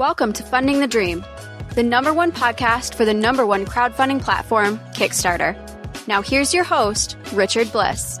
Welcome to Funding the Dream, the number one podcast for the number one crowdfunding platform, Kickstarter. Now, here's your host, Richard Bliss.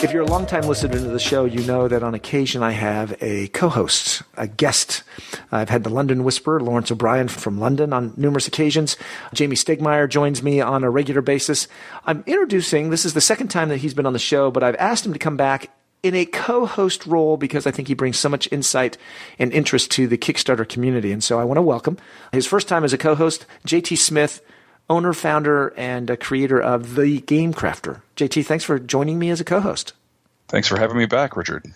If you're a longtime listener to the show, you know that on occasion I have a co-host, a guest. I've had the London Whisperer, Lawrence O'Brien from London on numerous occasions. Jamey Stegmaier joins me on a regular basis. I'm introducing, this is the second time that he's been on the show, but I've asked him to come back in a co-host role because I think he brings so much insight and interest to the Kickstarter community. And so I want to welcome his first time as a co-host, JT Smith, owner, founder, and creator of The Game Crafter. JT, thanks for joining me as a co-host. Thanks for having me back, Richard.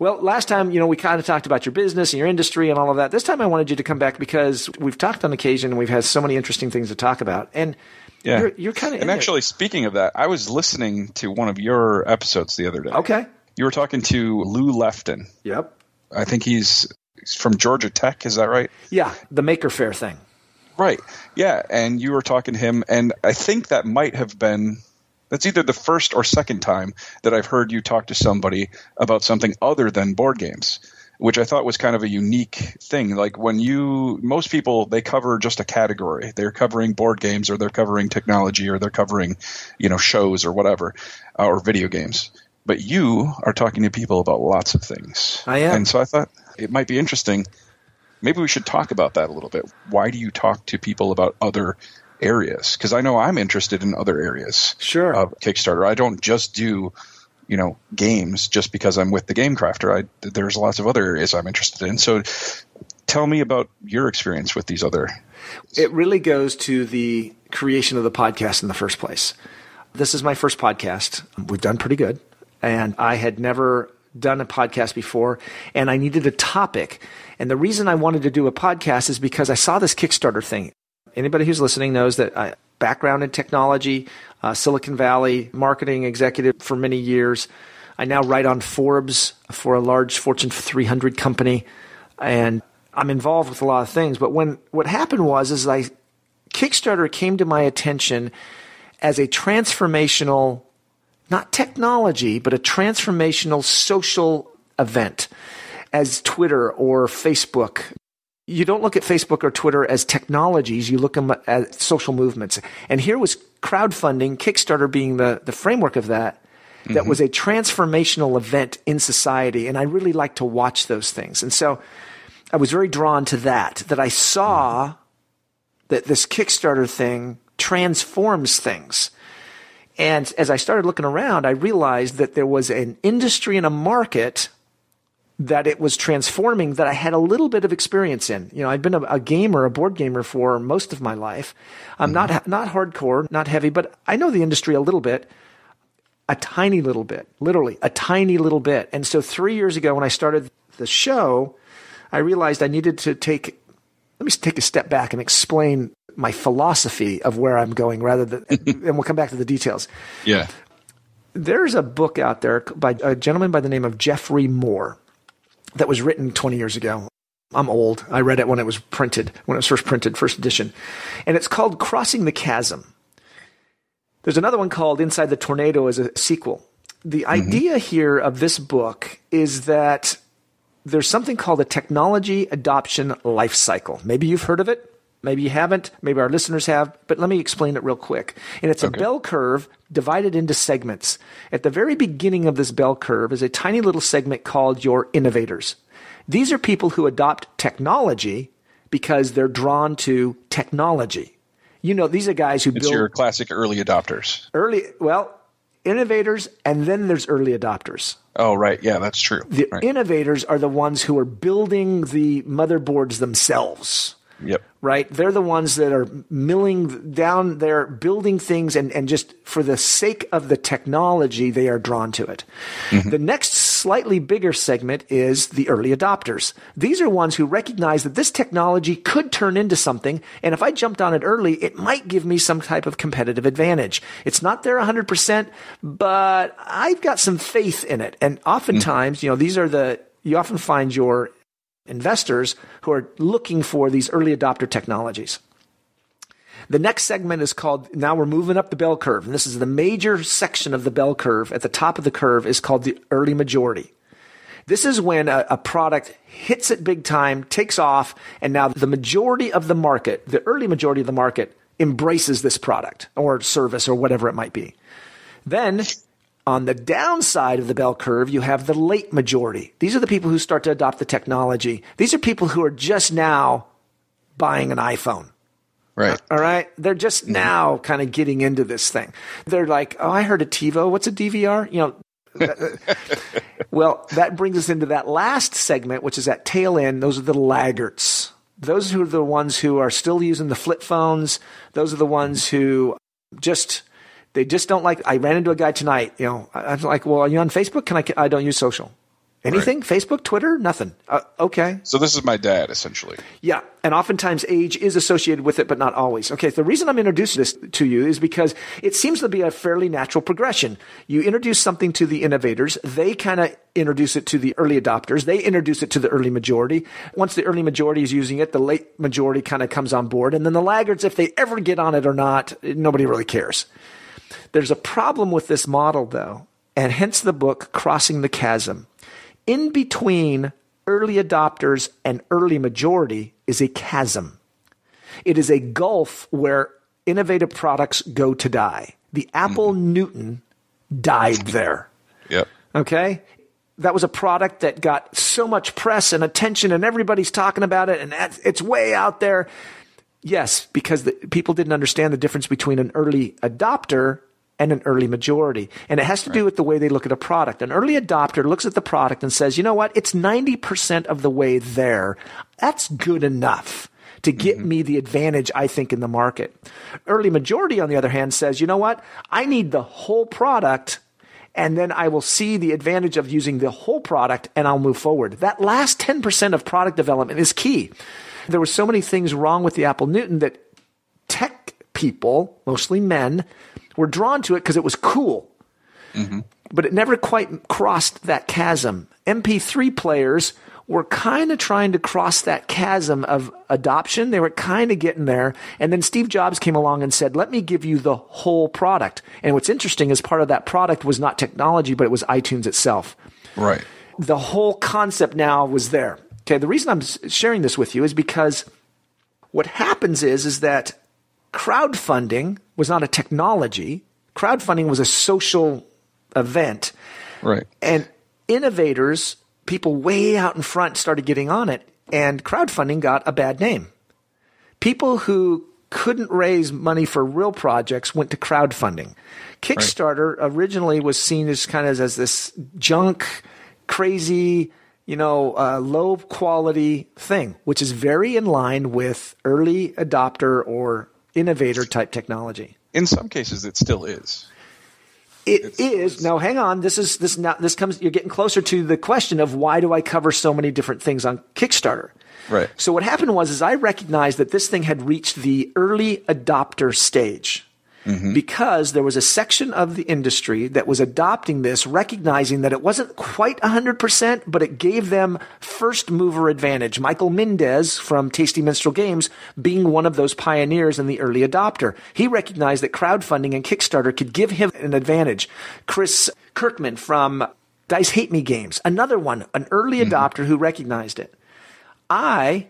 Well, last time, you know, we kind of talked about your business and your industry and all of that. This time I wanted you to come back because we've talked on occasion and we've had so many interesting things to talk about. And yeah. you're, you're kind of And actually, it. speaking of that, I was listening to one of your episodes the other day. Okay. You were talking to Lou Lefton. Yep. I think he's from Georgia Tech, is that right? Yeah, the Maker Faire thing. Right. Yeah, and you were talking to him, and I think that might have been that's either the first or second time that I've heard you talk to somebody about something other than board games, which I thought was kind of a unique thing. Like when you, most people, they cover just a category. They're covering board games or they're covering technology or they're covering, you know, shows or whatever, uh, or video games. But you are talking to people about lots of things. I am. And so I thought it might be interesting maybe we should talk about that a little bit. Why do you talk to people about other areas because I know I'm interested in other areas. Sure. Of Kickstarter, I don't just do you know games just because I'm with the Game Crafter. I there's lots of other areas I'm interested in. So tell me about your experience with these other. It really goes to the creation of the podcast in the first place. This is my first podcast. We've done pretty good, and I had never done a podcast before and I needed a topic. And the reason I wanted to do a podcast is because I saw this Kickstarter thing anybody who's listening knows that I, background in technology, uh, Silicon Valley marketing executive for many years. I now write on Forbes for a large Fortune 300 company, and I'm involved with a lot of things. But when what happened was, is I Kickstarter came to my attention as a transformational, not technology, but a transformational social event, as Twitter or Facebook you don't look at Facebook or Twitter as technologies, you look at social movements. And here was crowdfunding, Kickstarter being the, the framework of that, that mm-hmm. was a transformational event in society. And I really like to watch those things. And so I was very drawn to that, that I saw that this Kickstarter thing transforms things. And as I started looking around, I realized that there was an industry and a market that it was transforming that I had a little bit of experience in. You know, I'd been a, a gamer, a board gamer for most of my life. I'm mm-hmm. not not hardcore, not heavy, but I know the industry a little bit, a tiny little bit, literally a tiny little bit. And so 3 years ago when I started the show, I realized I needed to take let me take a step back and explain my philosophy of where I'm going rather than and we'll come back to the details. Yeah. There's a book out there by a gentleman by the name of Geoffrey Moore that was written 20 years ago. I'm old. I read it when it was printed, when it was first printed, first edition. And it's called Crossing the Chasm. There's another one called Inside the Tornado as a sequel. The mm-hmm. idea here of this book is that there's something called a technology adoption life cycle. Maybe you've heard of it. Maybe you haven't. Maybe our listeners have. But let me explain it real quick. And it's okay. a bell curve divided into segments. At the very beginning of this bell curve is a tiny little segment called your innovators. These are people who adopt technology because they're drawn to technology. You know, these are guys who it's build your classic early adopters. Early, well, innovators, and then there's early adopters. Oh, right. Yeah, that's true. The right. innovators are the ones who are building the motherboards themselves. Yep right? They're the ones that are milling down there, building things, and, and just for the sake of the technology, they are drawn to it. Mm-hmm. The next slightly bigger segment is the early adopters. These are ones who recognize that this technology could turn into something, and if I jumped on it early, it might give me some type of competitive advantage. It's not there 100%, but I've got some faith in it. And oftentimes, mm-hmm. you know, these are the, you often find your investors who are looking for these early adopter technologies. The next segment is called, now we're moving up the bell curve. And this is the major section of the bell curve. At the top of the curve is called the early majority. This is when a, a, product hits it big time, takes off, and now the majority of the market, the early majority of the market, embraces this product or service or whatever it might be. Then on the downside of the bell curve, you have the late majority. These are the people who start to adopt the technology. These are people who are just now buying an iPhone. Right. All right. They're just mm-hmm. now kind of getting into this thing. They're like, oh, I heard a TiVo. What's a DVR? You know, well, that brings us into that last segment, which is that tail end. Those are the laggards. Those who are the ones who are still using the flip phones. Those are the ones who just they just don't like. I ran into a guy tonight. You know, I, am like, well, are you on Facebook? Can I? I don't use social. Anything? Right. Facebook, Twitter, nothing. Uh, okay. So this is my dad, essentially. Yeah, and oftentimes age is associated with it, but not always. Okay, the reason I'm introducing this to you is because it seems to be a fairly natural progression. You introduce something to the innovators, they kind of introduce it to the early adopters, they introduce it to the early majority. Once the early majority is using it, the late majority kind of comes on board, and then the laggards, if they ever get on it or not, nobody really cares. There's a problem with this model, though, and hence the book Crossing the Chasm in between early adopters and early majority is a chasm. It is a gulf where innovative products go to die. The Apple mm. Newton died there. Yep. Okay? That was a product that got so much press and attention, and everybody's talking about it, and it's way out there. Yes, because the, people didn't understand the difference between an early adopter and an early majority. And it has to do with the way they look at a product. An early adopter looks at the product and says, you know what? It's 90% of the way there. That's good enough to get mm-hmm. me the advantage I think in the market. Early majority, on the other hand, says, you know what? I need the whole product and then I will see the advantage of using the whole product and I'll move forward. That last 10% of product development is key. There were so many things wrong with the Apple Newton that tech people, mostly men, were drawn to it because it was cool. Mm-hmm. But it never quite crossed that chasm. MP3 players were kind of trying to cross that chasm of adoption. They were kind of getting there. And then Steve Jobs came along and said, let me give you the whole product. And what's interesting is part of that product was not technology, but it was iTunes itself. Right. The whole concept now was there. Okay. The reason I'm sharing this with you is because what happens is, is that crowdfunding was not a technology. Crowdfunding was a social event. Right. And innovators, people way out in front started getting on it and crowdfunding got a bad name. People who couldn't raise money for real projects went to crowdfunding. Kickstarter right. originally was seen as kind of as this junk, crazy, you know, uh, low quality thing, which is very in line with early adopter or innovator type technology. In some cases, it still is. It it's, is. It's, now, hang on. This is this now. This comes. You're getting closer to the question of why do I cover so many different things on Kickstarter? Right. So what happened was, is I recognized that this thing had reached the early adopter stage mm-hmm. because there was a section of the industry that was adopting this, recognizing that it wasn't quite 100%, but it gave them first mover advantage. Michael Mindes from Tasty Minstrel Games being one of those pioneers and the early adopter. He recognized that crowdfunding and Kickstarter could give him an advantage. Chris Kirkman from Dice Hate Me Games, another one, an early mm-hmm. adopter who recognized it. I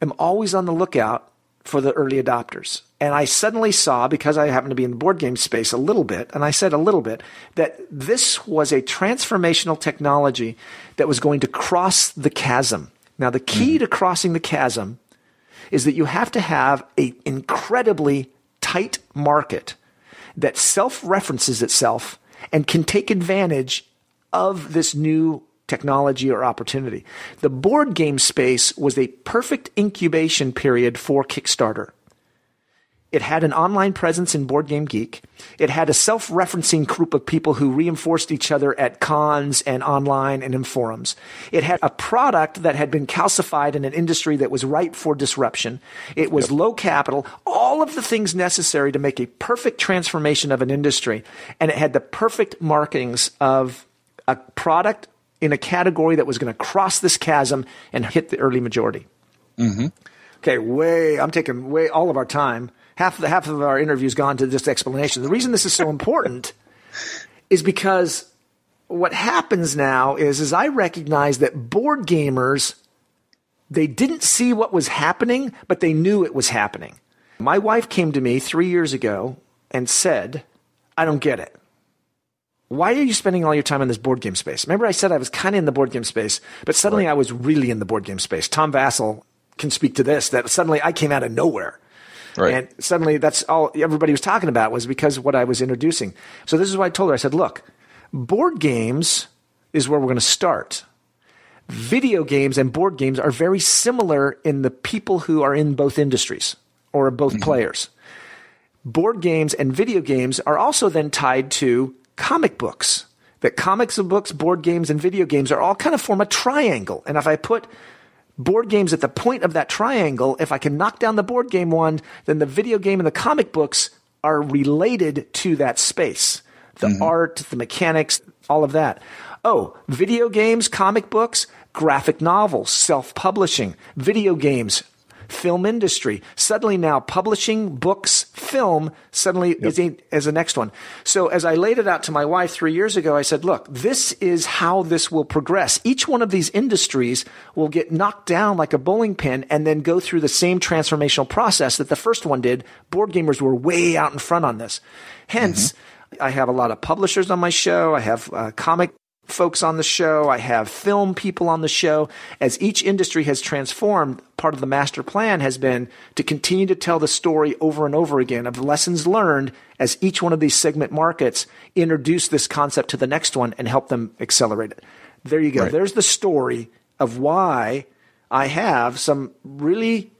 am always on the lookout for the early adopters. And I suddenly saw, because I happen to be in the board game space a little bit, and I said a little bit, that this was a transformational technology that was going to cross the chasm. Now, the key mm-hmm. to crossing the chasm is that you have to have an incredibly tight market that self references itself and can take advantage of this new technology or opportunity. The board game space was a perfect incubation period for Kickstarter. It had an online presence in Board Game Geek. It had a self referencing group of people who reinforced each other at cons and online and in forums. It had a product that had been calcified in an industry that was ripe for disruption. It was yep. low capital, all of the things necessary to make a perfect transformation of an industry. And it had the perfect markings of a product in a category that was going to cross this chasm and hit the early majority. Mm-hmm. Okay, way, I'm taking way all of our time. Half of the half of our interview's gone to this explanation. The reason this is so important is because what happens now is, is I recognize that board gamers, they didn't see what was happening, but they knew it was happening. My wife came to me three years ago and said, I don't get it. Why are you spending all your time in this board game space? Remember, I said I was kind of in the board game space, but suddenly right. I was really in the board game space. Tom Vasel can speak to this that suddenly I came out of nowhere. Right. And suddenly that's all everybody was talking about was because of what I was introducing. So this is why I told her I said, look, board games is where we're going to start. Video games and board games are very similar in the people who are in both industries or both mm-hmm. players. Board games and video games are also then tied to comic books. That comics and books, board games, and video games are all kind of form a triangle. And if I put board games at the point of that triangle, if I can knock down the board game one, then the video game and the comic books are related to that space. The mm-hmm. art, the mechanics, all of that. Oh, video games, comic books, graphic novels, self publishing, video games, film industry. Suddenly now publishing books, film suddenly yep. is, a, as the next one. So as I laid it out to my wife three years ago, I said, look, this is how this will progress. Each one of these industries will get knocked down like a bowling pin and then go through the same transformational process that the first one did. Board gamers were way out in front on this. Hence, mm-hmm. I have a lot of publishers on my show. I have uh, comic folks on the show. I have film people on the show. As each industry has transformed, part of the master plan has been to continue to tell the story over and over again of lessons learned as each one of these segment markets introduce this concept to the next one and help them accelerate it. There you go. Right. There's the story of why I have some really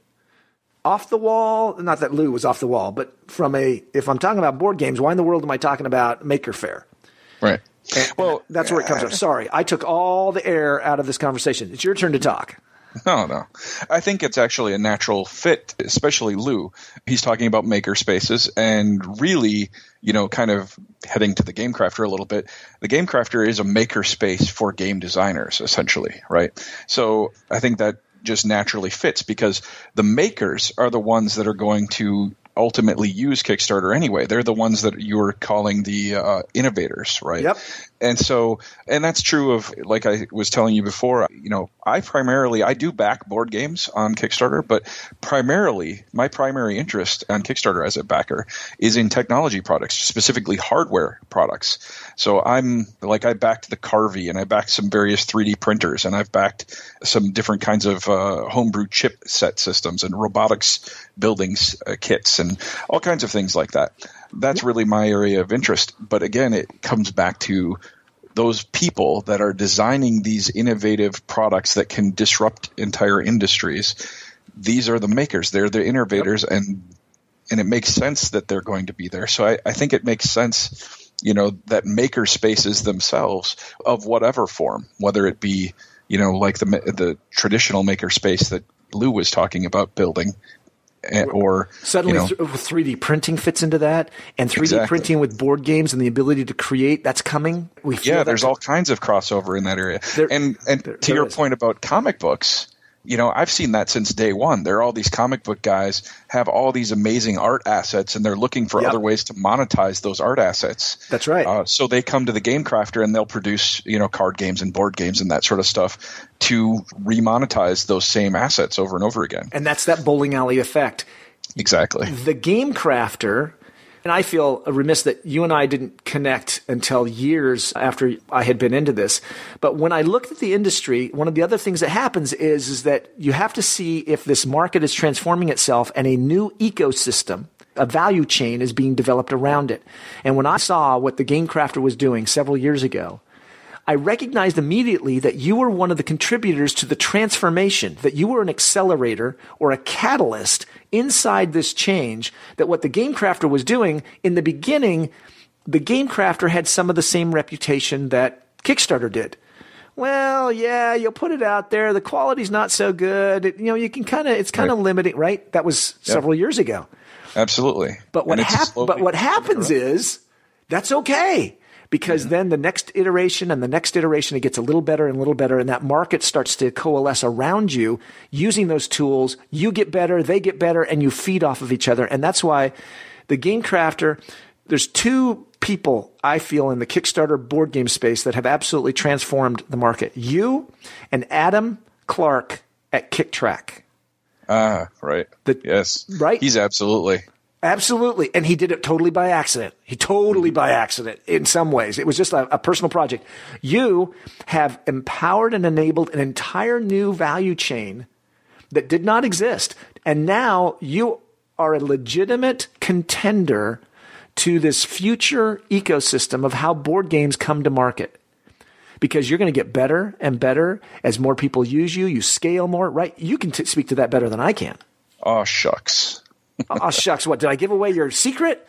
off the wall, not that Lou was off the wall, but from a, if I'm talking about board games, why in the world am I talking about Maker Faire? Right. And well, that's where it comes from. Uh, Sorry, I took all the air out of this conversation. It's your turn to talk. No, no. I think it's actually a natural fit, especially Lou. He's talking about maker spaces and really, you know, kind of heading to the game crafter a little bit. The game crafter is a maker space for game designers, essentially, right? So I think that just naturally fits because the makers are the ones that are going to ultimately use Kickstarter anyway. They're the ones that you were calling the uh, innovators, right? Yep. And so, and that's true of, like I was telling you before, you know, I primarily, I do back board games on Kickstarter, but primarily, my primary interest on Kickstarter as a backer is in technology products, specifically hardware products. So I'm, like, I backed the Carvey and I backed some various 3D printers and I've backed some different kinds of uh, homebrew chip set systems and robotics buildings uh, kits and all kinds of things like that. That's really my area of interest. But again, it comes back to those people that are designing these innovative products that can disrupt entire industries. These are the makers. They're the innovators, yep. and and it makes sense that they're going to be there. So I, I think it makes sense, you know, that maker spaces themselves of whatever form, whether it be, you know, like the the traditional maker space that Lou was talking about building, Eh, or suddenly you know, 3D printing fits into that, and 3D exactly. printing with board games and the ability to create that's coming. We yeah, there's all kinds of crossover in that area. There, and and there, to your is. point about comic books, you know, I've seen that since day one. There are all these comic book guys have all these amazing art assets, and they're looking for yep. other ways to monetize those art assets. That's right. Uh, so they come to the Game Crafter and they'll produce, you know, card games and board games and that sort of stuff to remonetize those same assets over and over again. And that's that bowling alley effect. Exactly. The Game Crafter and I feel remiss that you and I didn't connect until years after I had been into this. But when I looked at the industry, one of the other things that happens is, is that you have to see if this market is transforming itself and a new ecosystem a value chain is being developed around it. And when I saw what the Game Crafter was doing several years ago, I recognized immediately that you were one of the contributors to the transformation, that you were an accelerator or a catalyst inside this change, that what the Game Crafter was doing in the beginning, the Game Crafter had some of the same reputation that Kickstarter did. Well, yeah, you'll put it out there. The quality's not so good. It, you know, you can kind of, it's kind of right. limiting, right? That was yep. several years ago. Absolutely. But what, hap- but what happens is that's okay because then the next iteration and the next iteration, it gets a little better and a little better. And that market starts to coalesce around you using those tools. You get better, they get better, and you feed off of each other. And that's why the game crafter, there's two people I feel in the Kickstarter board game space that have absolutely transformed the market. You and Adam Clark at Kicktraq. Ah, right. The- yes. right? He's absolutely. Absolutely. And he did it totally by accident. He totally mm-hmm. by accident in some ways. It was just a, a, personal project. You have empowered and enabled an entire new value chain that did not exist. And now you are a legitimate contender to this future ecosystem of how board games come to market. Because you're going to get better and better as more people use you, you scale more, right? You can t- speak to that better than I can. Oh, shucks. Oh, shucks. What? Did I give away your secret?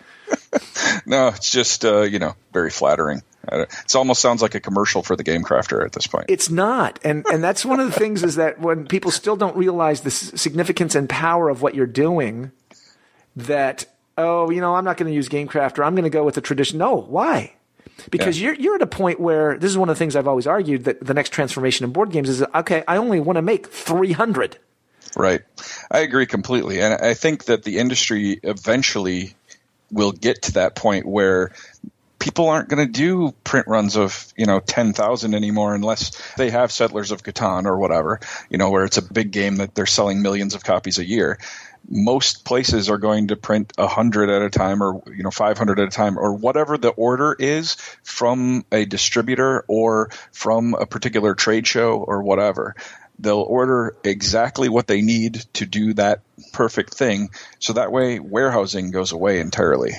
no, it's just, uh, you know, very flattering. It almost sounds like a commercial for the Game Crafter at this point. It's not, and and that's one of the things is that when people still don't realize the significance and power of what you're doing, that oh, you know, I'm not going to use Game Crafter. I'm going to go with the tradition. No, why? Because yeah. you're you're at a point where this is one of the things I've always argued that the next transformation in board games is okay. I only want to make 300. Right. I agree completely. And I think that the industry eventually will get to that point where people aren't going to do print runs of, you know, 10,000 anymore unless they have Settlers of Catan or whatever, you know, where it's a big game that they're selling millions of copies a year. Most places are going to print 100 at a time or, you know, 500 at a time or whatever the order is from a distributor or from a particular trade show or whatever they'll order exactly what they need to do that perfect thing. So that way, warehousing goes away entirely.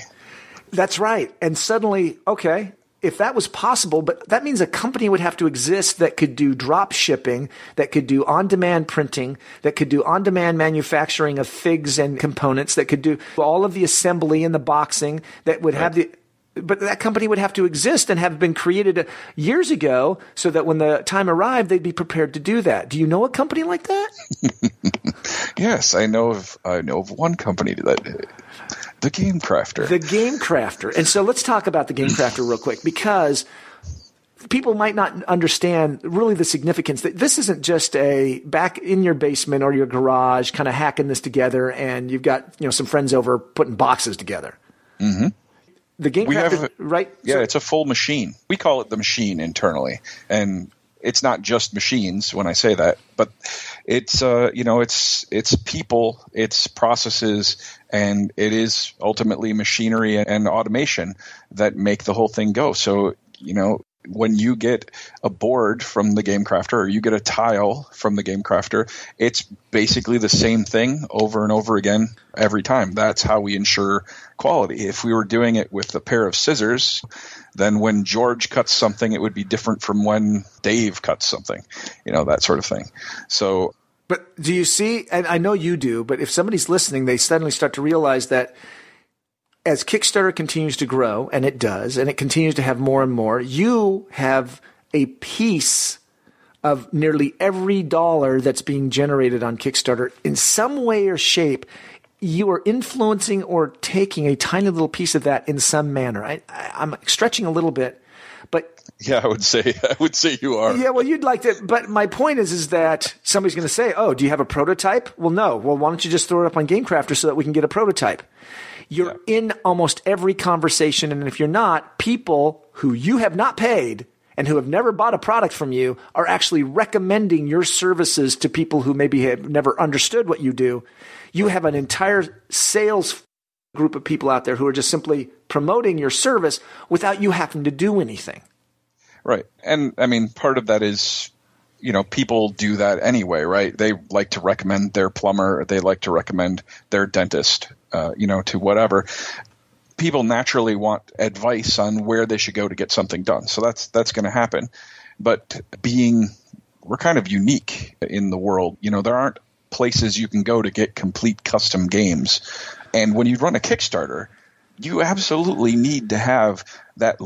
That's right. And suddenly, okay, if that was possible, but that means a company would have to exist that could do drop shipping, that could do on demand printing, that could do on demand manufacturing of figs and components, that could do all of the assembly and the boxing, that would right. have the but that company would have to exist and have been created years ago so that when the time arrived they'd be prepared to do that. Do you know a company like that? Yes i know of i know of one company that the game crafter. The game crafter. And so let's talk about the game crafter real quick because people might not understand really the significance. That this isn't just a back in your basement or your garage kind of hacking this together and you've got you know some friends over putting boxes together. Mm-hmm the game we have, right? Yeah, so, it's a full machine. We call it the machine internally, and it's not just machines when I say that, but it's uh, you know it's it's people, it's processes, and it is ultimately machinery and automation that make the whole thing go. So you know when you get a board from the game crafter or you get a tile from the game crafter it's basically the same thing over and over again every time. That's how we ensure quality. If we were doing it with a pair of scissors then when george cuts something it would be different from when dave cuts something you know that sort of thing. So but do you see and i know you do but if somebody's listening they suddenly start to realize that as Kickstarter continues to grow, and it does, and it continues to have more and more, you have a piece of nearly every dollar that's being generated on Kickstarter in some way or shape. You are influencing or taking a tiny little piece of that in some manner. I, am stretching a little bit, but yeah, I would say I would say you are. Yeah, well, you'd like to, but my point is, is that somebody's going to say, "Oh, do you have a prototype?" Well, no. Well, why don't you just throw it up on GameCrafter so that we can get a prototype? You're yeah. in almost every conversation. And if you're not, people who you have not paid and who have never bought a product from you are actually recommending your services to people who maybe have never understood what you do. You have an entire sales group of people out there who are just simply promoting your service without you having to do anything. Right. And I mean, part of that is you know people do that anyway right they like to recommend their plumber they like to recommend their dentist uh, you know to whatever people naturally want advice on where they should go to get something done. So that's that's going to happen. But being we're kind of unique in the world. You know there aren't places you can go to get complete custom games. And when you run a kickstarter you absolutely need to have that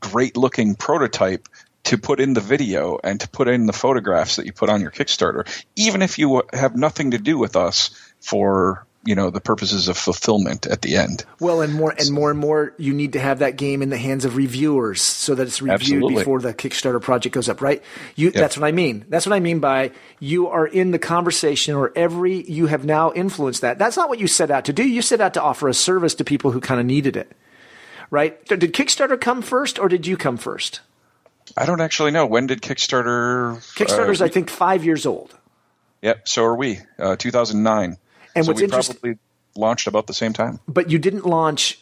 great looking prototype to put in the video and to put in the photographs that you put on your Kickstarter, even if you have nothing to do with us for you know the purposes of fulfillment at the end. Well, and more and more and more, you need to have that game in the hands of reviewers so that it's reviewed Absolutely. before the Kickstarter project goes up. Right? You, yep. That's what I mean. That's what I mean by you are in the conversation, or every you have now influenced that. That's not what you set out to do. You set out to offer a service to people who kind of needed it right? Did Kickstarter come first or did you come first? I don't actually know. When did Kickstarter? Kickstarter's, uh, I think, five years old. Yep, so are we. Uh, 2009. And so what's we interesting, probably launched about the same time. but you didn't launch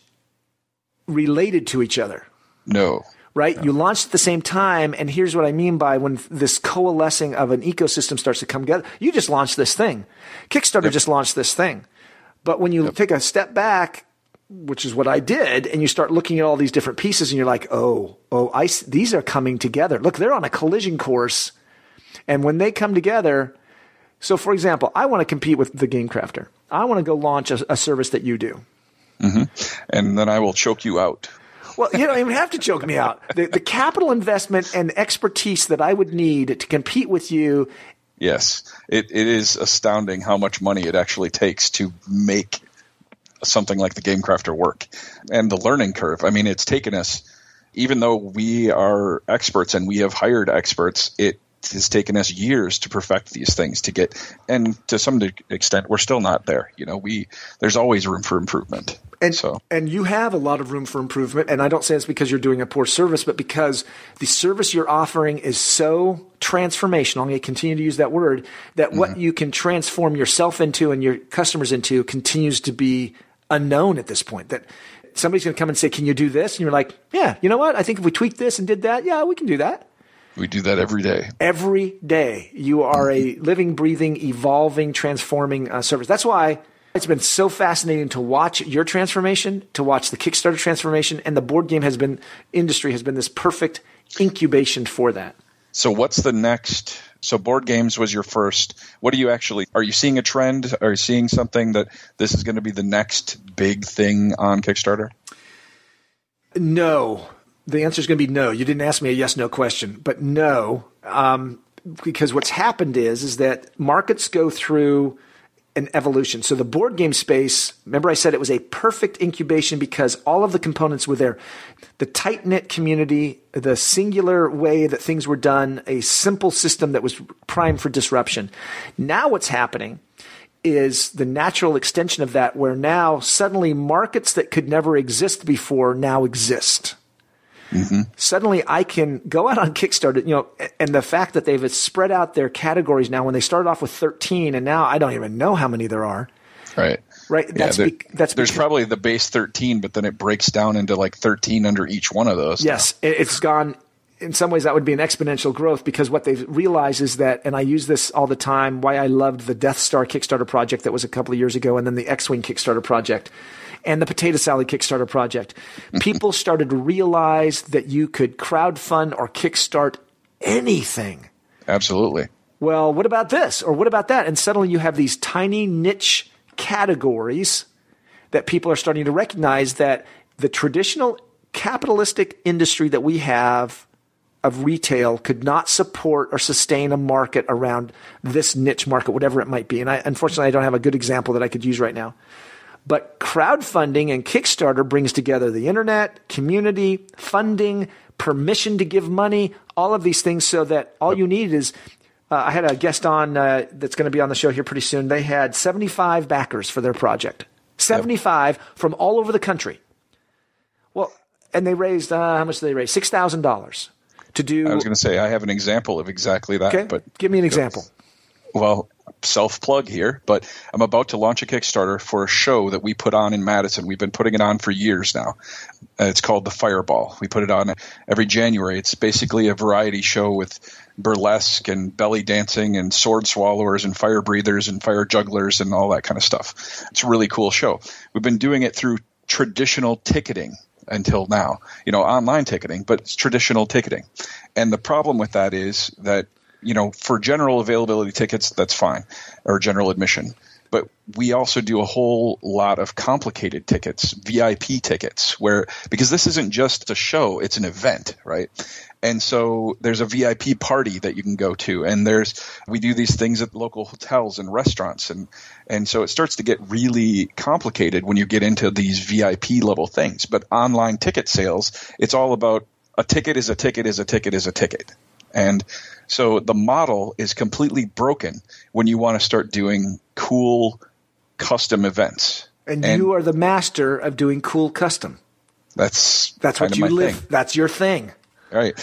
related to each other. No. right? You launched at the same time, and here's what I mean by when this coalescing of an ecosystem starts to come together. You just launched this thing. Kickstarter just launched this thing. But when you take a step back, which is what I did, and you start looking at all these different pieces, and you're like, oh, oh, I, these are coming together. Look, they're on a collision course, and when they come together, so for example, I want to compete with the Game Crafter. I want to go launch a, a service that you do. Mm-hmm. And then I will choke you out. Well, you don't even have to choke me out. The, the capital investment and expertise that I would need to compete with you. Yes, it, it is astounding how much money it actually takes to make something like the Game Crafter work, and the learning curve. I mean, it's taken us, even though we are experts and we have hired experts, it has taken us years to perfect these things to get, and to some extent, we're still not there. You know, we there's always room for improvement. And, so and you have a lot of room for improvement. And I don't say it's because you're doing a poor service, but because the service you're offering is so transformational. I'm going to continue to use that word that what mm-hmm. you can transform yourself into and your customers into continues to be unknown at this point. That somebody's going to come and say, Can you do this? And you're like, Yeah, you know what? I think if we tweak this and did that, yeah, we can do that. We do that every day. every day. You are a living, breathing, evolving, transforming uh, service. That's why it's been so fascinating to watch your transformation, to watch the Kickstarter transformation, and the board game has been industry has been this perfect incubation for that. So what's the next? So board games was your first. What are you actually? Are you seeing a trend? Are you seeing something that this is going to be the next big thing on Kickstarter? No. The answer is going to be no. You didn't ask me a yes no question, but no. Um, because what's happened is is that markets go through an evolution. So the board game space, remember I said it was a perfect incubation because all of the components were there. The tight knit community, the singular way that things were done, a simple system that was primed for disruption. Now what's happening is the natural extension of that where now suddenly markets that could never exist before now exist. Mm-hmm. Suddenly I can go out on Kickstarter, you know, and the fact that they've spread out their categories now when they started off with 13 and now I don't even know how many there are. Right. Right. Yeah, That's there- bec- that's there's because- probably the base 13, but then it breaks down into like 13 under each one of those. Yes, it- it's gone. In some ways, that would be an exponential growth because what they've realized is that, and I use this all the time. Why I loved the Death Star Kickstarter project that was a couple of years ago, and then the X-wing Kickstarter project, and the Potato Salad Kickstarter project. People started to realize that you could crowdfund or kickstart anything. Absolutely. Well, what about this or what about that? And suddenly you have these tiny niche categories that people are starting to recognize that the traditional capitalistic industry that we have of retail could not support or sustain a market around this niche market, whatever it might be. And I, unfortunately, I don't have a good example that I could use right now. But crowdfunding and Kickstarter brings together the internet, community, funding, permission to give money, all of these things so that all you need is. Uh, I had a guest on uh, that's going to be on the show here pretty soon. They had 75 backers for their project, 75 from all over the country. Well, and they raised, uh, how much did they raise? $6,000 to do. I was going to say I have an example of exactly that, okay, but give me an example. well, self plug here, but I'm about to launch a Kickstarter for a show that we put on in Madison. We've been putting it on for years now. Uh, It's called The Fireball. We put it on every January. It's basically a variety show with burlesque and belly dancing and sword swallowers and fire breathers and fire jugglers and all that kind of stuff. It's a really cool show. We've been doing it through traditional ticketing until now, you know, online ticketing, but it's traditional ticketing. And the problem with that is that you know, for general availability tickets, that's fine, or general admission. But we also do a whole lot of complicated tickets, VIP tickets, where because this isn't just a show, it's an event, right? And so there's a VIP party that you can go to, and there's we do these things at local hotels and restaurants, and and so it starts to get really complicated when you get into these VIP level things. But online ticket sales, it's all about a ticket is a ticket is a ticket is a ticket. And so the model is completely broken when you want to start doing cool custom events. And, you are the master of doing cool custom. That's That's what you live. thing. That's your thing. right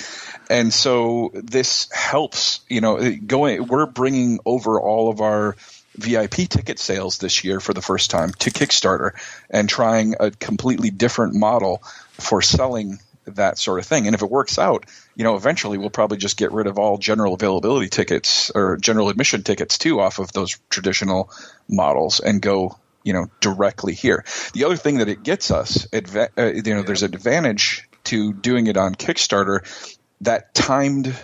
and so this helps you know going we're bringing over all of our vip ticket sales this year for the first time to kickstarter and trying a completely different model for selling that sort of thing and if it works out you know eventually we'll probably just get rid of all general availability tickets or general admission tickets too off of those traditional models and go you know directly here the other thing that it gets us adva- uh, you know there's an advantage to doing it on kickstarter that timed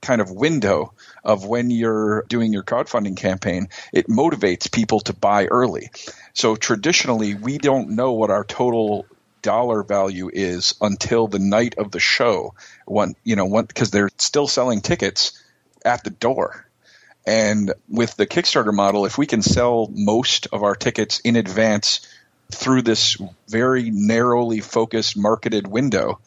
kind of window of when you're doing your crowdfunding campaign, it motivates people to buy early. So traditionally, we don't know what our total dollar value is until the night of the show. One, you know, one because they're still selling tickets at the door. And with the Kickstarter model, if we can sell most of our tickets in advance through this very narrowly focused marketed window,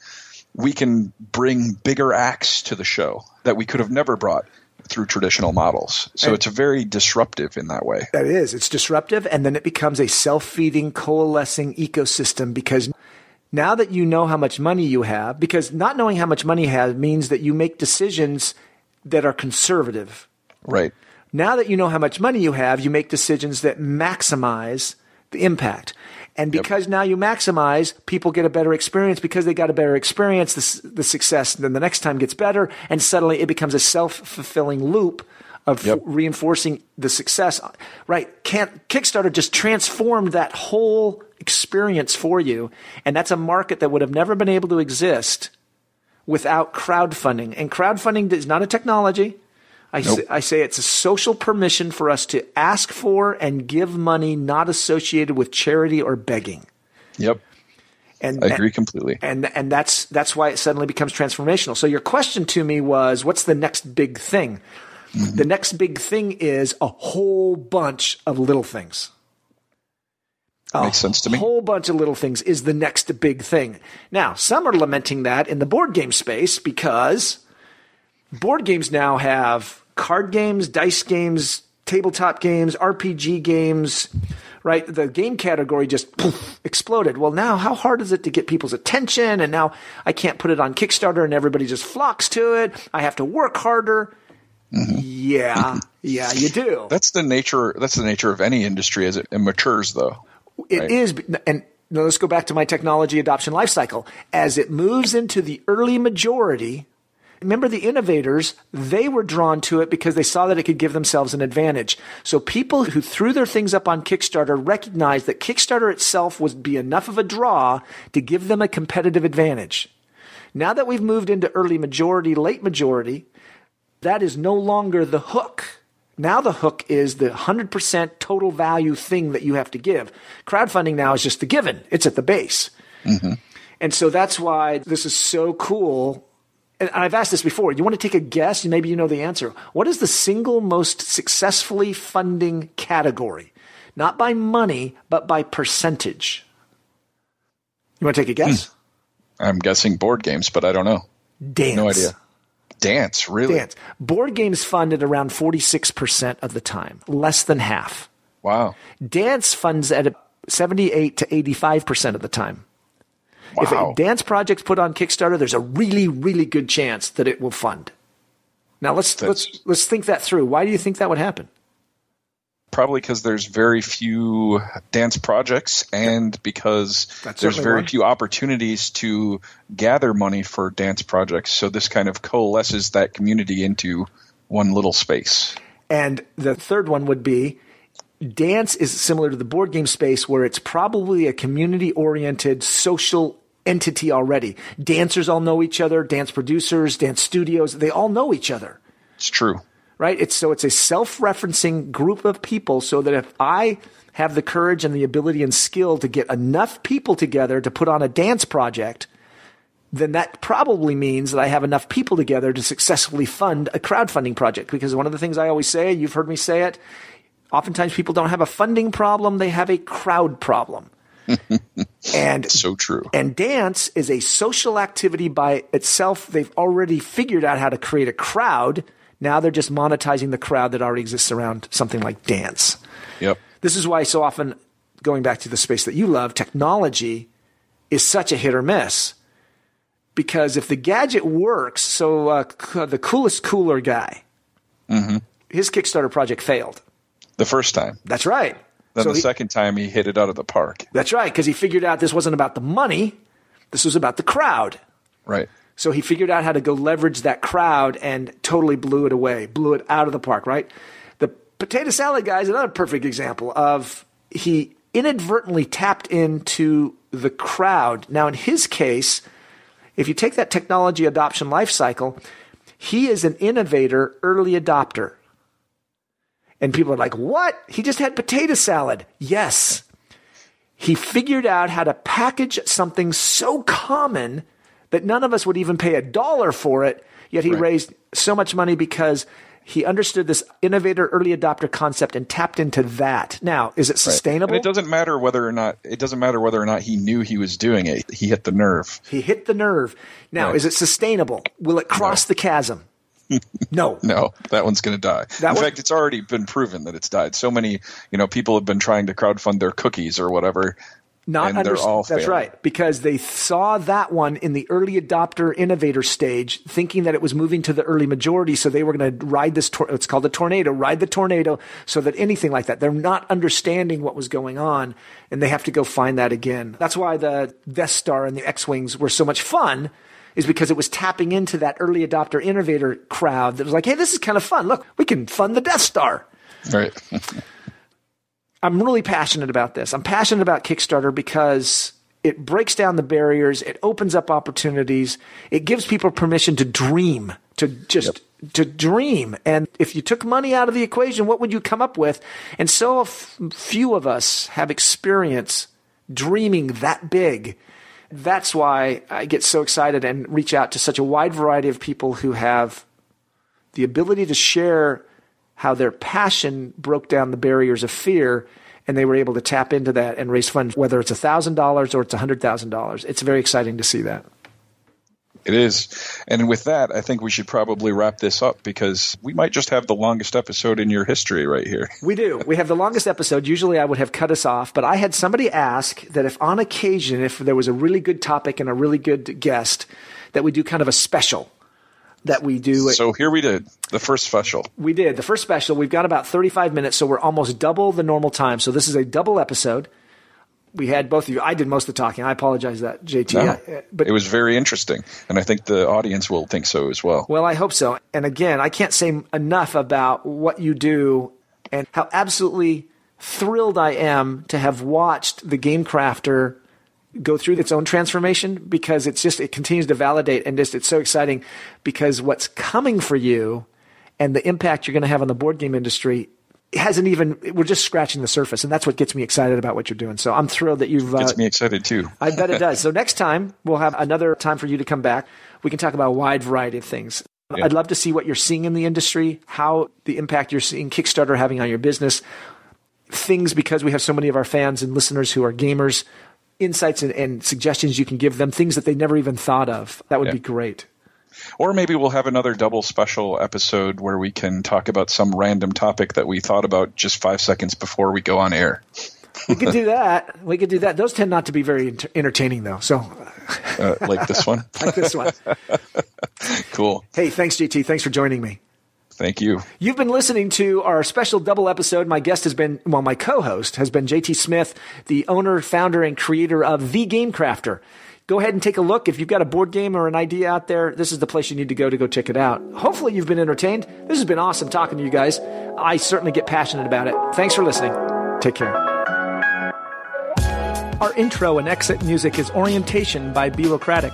we can bring bigger acts to the show that we could have never brought through traditional models. So And- it's very disruptive in that way. That is. It's disruptive, and then it becomes a self feeding, coalescing ecosystem because now that you know how much money you have, because not knowing how much money you have means that you make decisions that are conservative. Right. Now that you know how much money you have, you make decisions that maximize the impact. And because now you maximize, people get a better experience. Because they got a better experience, the, the success then the next time gets better. And suddenly it becomes a self fulfilling loop of Yep. reinforcing the success. Right. Can't, Kickstarter just transformed that whole experience for you. And that's a market that would have never been able to exist without crowdfunding. And crowdfunding is not a technology. I, Nope. say, I say it's a social permission for us to ask for and give money not associated with charity or begging. Yep. And I agree completely. And and that's that's why it suddenly becomes transformational. So your question to me was, what's the next big thing? Mm-hmm. The next big thing is a whole bunch of little things. A Makes sense to me. whole bunch of little things is the next big thing. Now, some are lamenting that in the board game space because board games now have card games, dice games, tabletop games, RPG games, right? The game category just poof, exploded. Well, now how hard is it to get people's attention? And now I can't put it on Kickstarter and everybody just flocks to it. I have to work harder. Mm-hmm. Yeah, yeah, you do. That's the nature. That's the nature of any industry as it matures, though. It Right. is, and let's go back to my technology adoption lifecycle. As it moves into the early majority, remember the innovators, they were drawn to it because they saw that it could give themselves an advantage. So people who threw their things up on Kickstarter recognized that Kickstarter itself would be enough of a draw to give them a competitive advantage. Now that we've moved into early majority, late majority, that is no longer the hook. Now the hook is the 100% total value thing that you have to give. Crowdfunding now is just the given. It's at the base. Mm-hmm. And so that's why this is so cool. And I've asked this before. You want to take a guess? Maybe you know the answer. What is the single most successfully funding category? Not by money, but by percentage. You want to take a guess? Hmm. I'm guessing board games, but I don't know. Dance. No idea. Dance, really? Dance. Board games funded around 46% of the time, less than half. Wow. Dance funds at 78 to 85% of the time. Wow. If a dance project's put on Kickstarter, there's a really, really good chance that it will fund. Now let's let's let's think that through. Why do you think that would happen? Probably because there's very few dance projects and because That's there's very one. few opportunities to gather money for dance projects. So this kind of coalesces that community into one little space. And the third one would be dance is similar to the board game space where it's probably a community oriented social entity already. Dancers all know each other, dance producers, dance studios, they all know each other. It's true. Right? It's so it's a self-referencing group of people so that if I have the courage and the ability and skill to get enough people together to put on a dance project, then that probably means that I have enough people together to successfully fund a crowdfunding project. Because one of the things I always say, you've heard me say it, oftentimes people don't have a funding problem, they have a crowd problem. and So true. and dance is a social activity by itself. They've already figured out how to create a crowd. Now they're just monetizing the crowd that already exists around something like dance. Yep. This is why so often, going back to the space that you love, technology is such a hit or miss. Because if the gadget works, so uh, the coolest cooler guy, Mm-hmm. his Kickstarter project failed. The first time. That's right. Then So the he- second time he hit it out of the park. That's right, because he figured out this wasn't about the money, this was about the crowd. Right. So he figured out how to go leverage that crowd and totally blew it away, blew it out of the park, right? The potato salad guy is another perfect example of he inadvertently tapped into the crowd. Now, in his case, if you take that technology adoption life cycle, he is an innovator, early adopter. And people are like, what? He just had potato salad. Yes. He figured out how to package something so common that none of us would even pay a dollar for it, yet he Right. raised so much money because he understood this innovator, early adopter concept and tapped into that. Now, is it sustainable? And it doesn't matter whether or not it doesn't matter whether or not he knew he was doing it. He hit the nerve. He hit the nerve. Now, Right. is it sustainable? Will it cross the chasm? no. No, that one's going to die. That In one- fact, it's already been proven that it's died. So many, you know, people have been trying to crowdfund their cookies or whatever. Not and under, they're all that's right because they saw that one in the early adopter innovator stage, thinking that it was moving to the early majority, so they were going to ride this. Tor- it's called the tornado. Ride the tornado, so that anything like that, they're not understanding what was going on, and they have to go find that again. That's why the Death Star and the X wings were so much fun. Is because it was tapping into that early adopter innovator crowd that was like, hey, this is kind of fun. Look, we can fund the Death Star. Right. I'm really passionate about this. I'm passionate about Kickstarter because it breaks down the barriers, it opens up opportunities, it gives people permission to dream, to just to dream. And if you took money out of the equation, what would you come up with? And so f- few of us have experience dreaming that big. That's why I get so excited and reach out to such a wide variety of people who have the ability to share how their passion broke down the barriers of fear and they were able to tap into that and raise funds, whether it's $1,000 or it's $100,000. It's very exciting to see that. It is. And with that, I think we should probably wrap this up because we might just have the longest episode in your history right here. We do. We have the longest episode. Usually I would have cut us off, but I had somebody ask that if on occasion, if there was a really good topic and a really good guest, that we do kind of a special. That we do. So here we did the first special. We did. The first special, we've got about 35 minutes, so we're almost double the normal time. So this is a double episode. We had both of you. I did most of the talking. I apologize that, JT. No, I- uh, but it was very interesting, and I think the audience will think so as well. Well, I hope so. And again, I can't say enough about what you do and how absolutely thrilled I am to have watched the Game Crafter go through its own transformation because it's just it continues to validate and just it's so exciting because what's coming for you and the impact you're going to have on the board game industry hasn't even we're just scratching the surface and that's what gets me excited about what you're doing so i'm thrilled that you've uh, Gets me excited too. I bet it does. So next time we'll have another time for you to come back. We can talk about a wide variety of things. Yeah. I'd love to see what you're seeing in the industry, how the impact you're seeing Kickstarter having on your business, things because we have so many of our fans and listeners who are gamers, insights and, and suggestions you can give them, things that they never even thought of. That would Yeah. be great. Or maybe we'll have another double special episode where we can talk about some random topic that we thought about just five seconds before we go on air. We could do that. We could do that. Those tend not to be very enter- entertaining though. So Uh, like this one. like this one. cool. Hey, thanks JT. Thanks for joining me. Thank you. You've been listening to our special double episode. My guest has been, well, my co-host has been JT Smith, the owner, founder, and creator of The Game Crafter. Go ahead and take a look. If you've got a board game or an idea out there, this is the place you need to go to go check it out. Hopefully you've been entertained. This has been awesome talking to you guys. I certainly get passionate about it. Thanks for listening. Take care. Our intro and exit music is Orientation by Bureaucratic.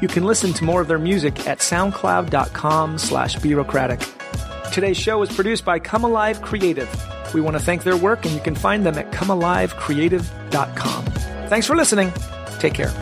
You can listen to more of their music at soundcloud.com slash bureaucratic. Today's show was produced by Come Alive Creative. We want to thank their work, and you can find them at comealivecreative.com. Thanks for listening. Take care.